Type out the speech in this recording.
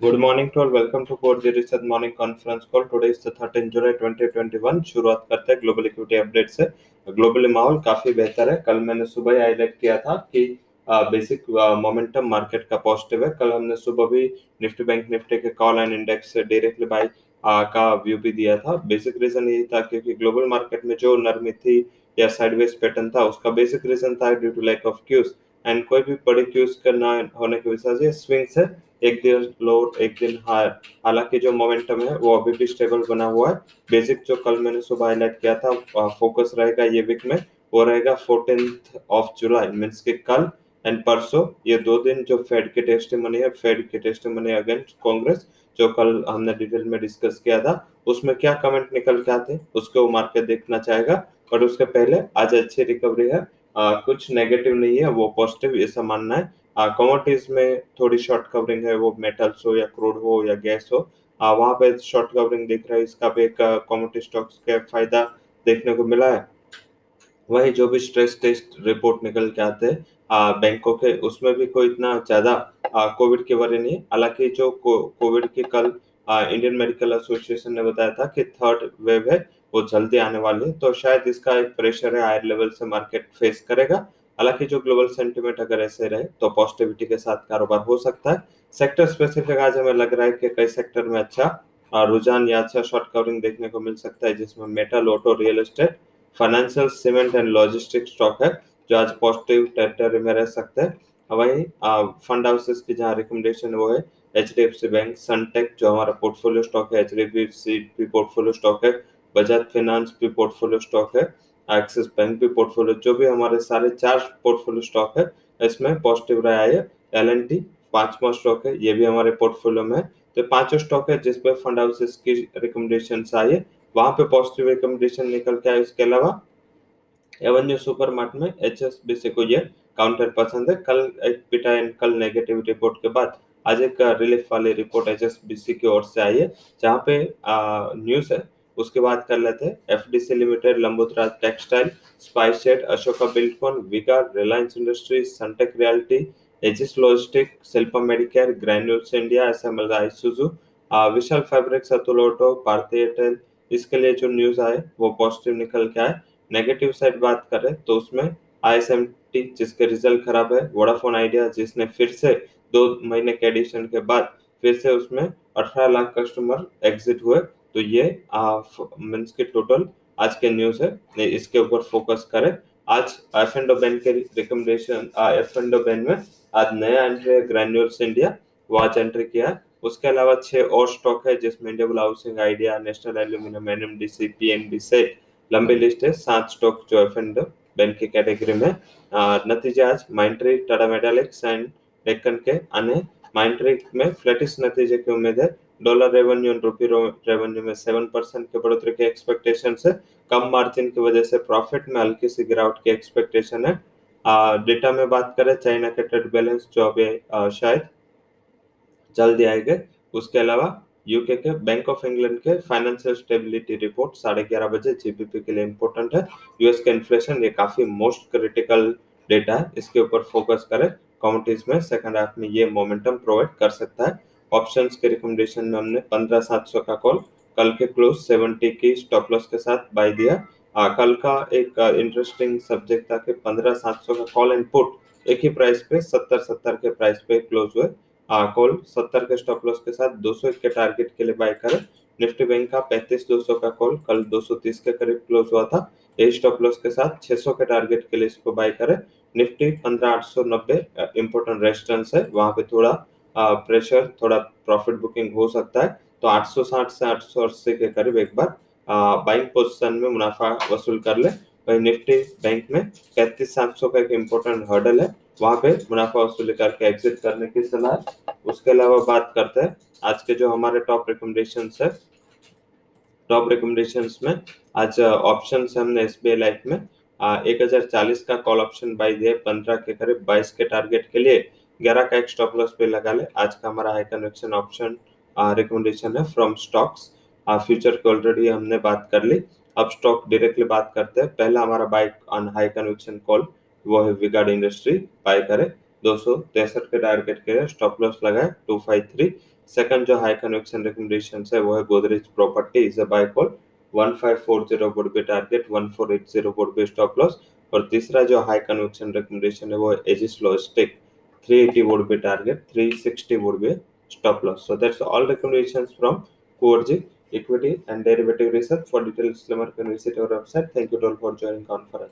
Good morning to all. Welcome to Port Research Morning Conference Call. Today is the 13 जुलाई 2021. शुरुआत करते हैं global equity update से globally माहौल काफ़ी बेहतर है कल मैंने सुबह हाईलाइट किया था कि बेसिक मोमेंटम मार्केट का पॉजिटिव है कल हमने सुबह भी निफ्टी बैंक निफ्टी के कॉल एंड इंडेक्स से डायरेक्टली बाय का व्यू भी दिया था बेसिक रीजन यही था क्योंकि ग्लोबल मार्केट में जो नरमी थी या साइडवेज पैटर्न था, उसका बेसिक रीजन था due to lack of cues and कोई भी बड़ी क्यूज करना होने की वजह से स्विंग्स है एक दिन लोअर एक दिन हायर हालाँकि जो मोमेंटम है वो अभी भी स्टेबल बना हुआ है। बेसिक जो कल मैंने सुबह हाईलाइट किया था फोकस रहेगा ये वीक में। वो रहेगा फोर्टीन ऑफ़ जुलाई मीन्स के कल एंड परसों ये दो दिन जो फेड के टेस्ट मनी है फेड के टेस्ट मनी अगेंस्ट कांग्रेस जो कल हमने डिटेल में डिस्कस किया था उसमें क्या कमेंट निकल के आते उसको मार्केट देखना चाहेगा। बट उसके पहले आज अच्छी रिकवरी है आ, कुछ नेगेटिव नहीं है वो पॉजिटिव ऐसा मानना है। कमोडिटीज में थोड़ी शॉर्ट कवरिंग है, वो मेटल्स हो या क्रूड हो या गैस हो वहाँ पे शॉर्ट कवरिंग दिख रहा है, इसका भी एक कमोडिटी स्टॉक्स का फ़ायदा देखने को मिला है। वही जो भी स्ट्रेस टेस्ट रिपोर्ट निकल के आते हैं बैंकों के, उसमें भी कोई इतना ज़्यादा कोविड के बारे नहीं हालाँकि जो कोविड के कल इंडियन मेडिकल एसोसिएशन ने बताया था कि थर्ड वेव है, वो जल्दी आने वाली है तो शायद इसका एक प्रेशर है हायर लेवल से मार्केट फेस करेगा। हालाँकि जो ग्लोबल सेंटीमेंट अगर ऐसे रहे तो पॉजिटिविटी के साथ कारोबार हो सकता है। सेक्टर स्पेसिफिक आज हमें लग रहा है कि कई सेक्टर में अच्छा रुझान या अच्छा शॉर्ट कवरिंग देखने को मिल सकता है, जिसमें metal auto real estate financial cement and logistic stock है, जो आज पॉजिटिव टेरिटरी में रह सकते हैं। वही फंड हाउसेस की जहाँ रिकमेंडेशन वो है H D F C bank Sunteck जो हमारा पोर्टफोलियो स्टॉक है एच डी एफ़ सी भी पोर्टफोलियो स्टॉक है बजाज फाइनेंस भी पोर्टफोलियो स्टॉक है। एक्सिस बैंक भी पोर्टफोलियो जो भी हमारे सारे चार पोर्टफोलियो स्टॉक है, इसमें पॉजिटिव रहा है। एल एन टी पांचवा स्टॉक है, ये भी हमारे पोर्टफोलियो में है। तो पाँचों स्टॉक है जिसपे फंड हाउसेस की रिकमेंडेशन आई है, वहाँ पे पॉजिटिव रिकमेंडेशन निकल के आए इसके अलावा एवेन्यू सुपर मार्ट में एच एस बी सी को ये काउंटर पसंद है। कल एक पिटा एंड कल नेगेटिव रिपोर्ट के बाद आज एक रिलीफ वाली report H S B C की ओर से आई है, जहाँ पे न्यूज़ है उसके बाद कर लेते हैं F D C limited Lambodhara textile spice Ashoka Buildcon Vguard Reliance industries Sunteck realty Aegis logistic Shilpa Medicare Granules India S M L Isuzu Vishal fabrics Atul auto Bharti Airtel इसके लिए जो news आए, वो positive निकल के आए। Negative side बात करें तो उसमें आईएसएमटी जिसके रिज़ल्ट खराब है वोडाफोन आइडिया जिसने फिर से दो महीने के एडिशन के बाद फिर से उसमें 18 लाख कस्टमर एग्जिट हुए। तो ये मीन्स के टोटल आज के न्यूज़ है। इसके ऊपर फोकस करें। आज एफ़ एंड बैन के रिकमेंडेशन एफ़ एंड बैन में आज नया एंट्री है ग्रैन्यूल्स इंडिया वो आज एंट्री किया उसके अलावा छह और स्टॉक है, जिसमें Indiabulls housing Idea national aluminium NMDC PNB से लंबी लिस्ट है। सात स्टॉक जो एफ़ एंड बैन की कैटेगरी में। नतीजे आज Mindtree Tata Metaliks and Deccan के अन्य। माइंट्री में फ्लैटिस नतीजे की उम्मीद है। Dollar revenue and rupee revenue में सेवन परसेंट के बढ़ोतरी के एक्सपेक्टेशन है। कम मार्जिन की वजह से प्रॉफिट में हल्की सी गिरावट की एक्सपेक्टेशन है। डेटा में बात करें चाइना के ट्रेड बैलेंस जो अभी शायद जल्दी आएँगे, उसके अलावा यूके के बैंक ऑफ़ इंग्लैंड के फाइनेंशियल स्टेबिलिटी रिपोर्ट साढ़े ग्यारह बजे जीबीपी के लिए इम्पोर्टेंट है। यूएस के इन्फ्लेशन ये काफ़ी मोस्ट क्रिटिकल डेटा है। इसके ऊपर फोकस करें कॉमोडिटीज में सेकंड हाफ़ में ये मोमेंटम प्रोवाइड कर सकता है। ऑप्शंस के रिकमेंडेशन में हमने पंद्रह सात सौ का कॉल कल के क्लोज सेवेंटी की स्टॉप लॉस के साथ बाय दिया। आ, कल का एक इंटरेस्टिंग सब्जेक्ट था कि पंद्रह सात सौ का कॉल एंड पुट एक ही प्राइस पे सत्तर सत्तर के प्राइस पे क्लोज हुए। आ, कॉल सत्तर के स्टॉप लॉस के साथ दो सौ के टारगेट के लिए बाय करें। निफ्टी बैंक का पैंतीस दो सौ का कॉल कल दो सौ तीस के करीब क्लोज हुआ था। यही स्टॉप लॉस के साथ छह सौ के टारगेट के लिए इसको बाय करें। निफ्टी पंद्रह आठ सौ नब्बे इंपोर्टेंट रेजिस्टेंस है। वहाँ पे थोड़ा प्रेशर थोड़ा प्रॉफिट बुकिंग हो सकता है। तो 860 से 880 के करीब एक बार बाइंग पोजीशन में मुनाफा वसूल कर ले। वही निफ्टी बैंक में पैंतीस सात सौ का एक इम्पोर्टेंट हर्डल है। वहाँ पे मुनाफा वसूली करके एग्जिट करने की सलाह। उसके अलावा बात करते हैं, आज के जो हमारे टॉप रिकमेंडेशन है टॉप रिकमेंडेशन में आज ऑप्शन हमने एस बी लाइफ में। एक हज़ार चालीस का कॉल ऑप्शन बाई दिए पंद्रह के करीब बाईस के टारगेट के लिए। ग्यारह का एक स्टॉप लॉस पे लगा ले। आज का हमारा हाई कन्वेक्शन ऑप्शन रिकमेंडेशन है फ्रॉम स्टॉक्स फ्यूचर की ऑलरेडी हमने बात कर ली। अब स्टॉक डायरेक्टली बात करते हैं। पहला हमारा bike on high conviction call वो है विगार्ड इंडस्ट्री बाय करे। दो सौ तिरसठ के टारगेट के स्टॉप लॉस लगाए टू फाइव थ्री सेकंड जो हाई कन्वेक्शन रिकमेंडेशन है, वो है Godrej property is a buy call 1540 would be target 1480 would be stop loss और तीसरा जो हाई कन्वेक्शन रिकमेंडेशन है, वो है Aegis logistic 380 would be target 360 would be stop loss. So that's all recommendations from Coergy equity and derivative research. For detailed disclaimer can visit our website thank you all for joining conference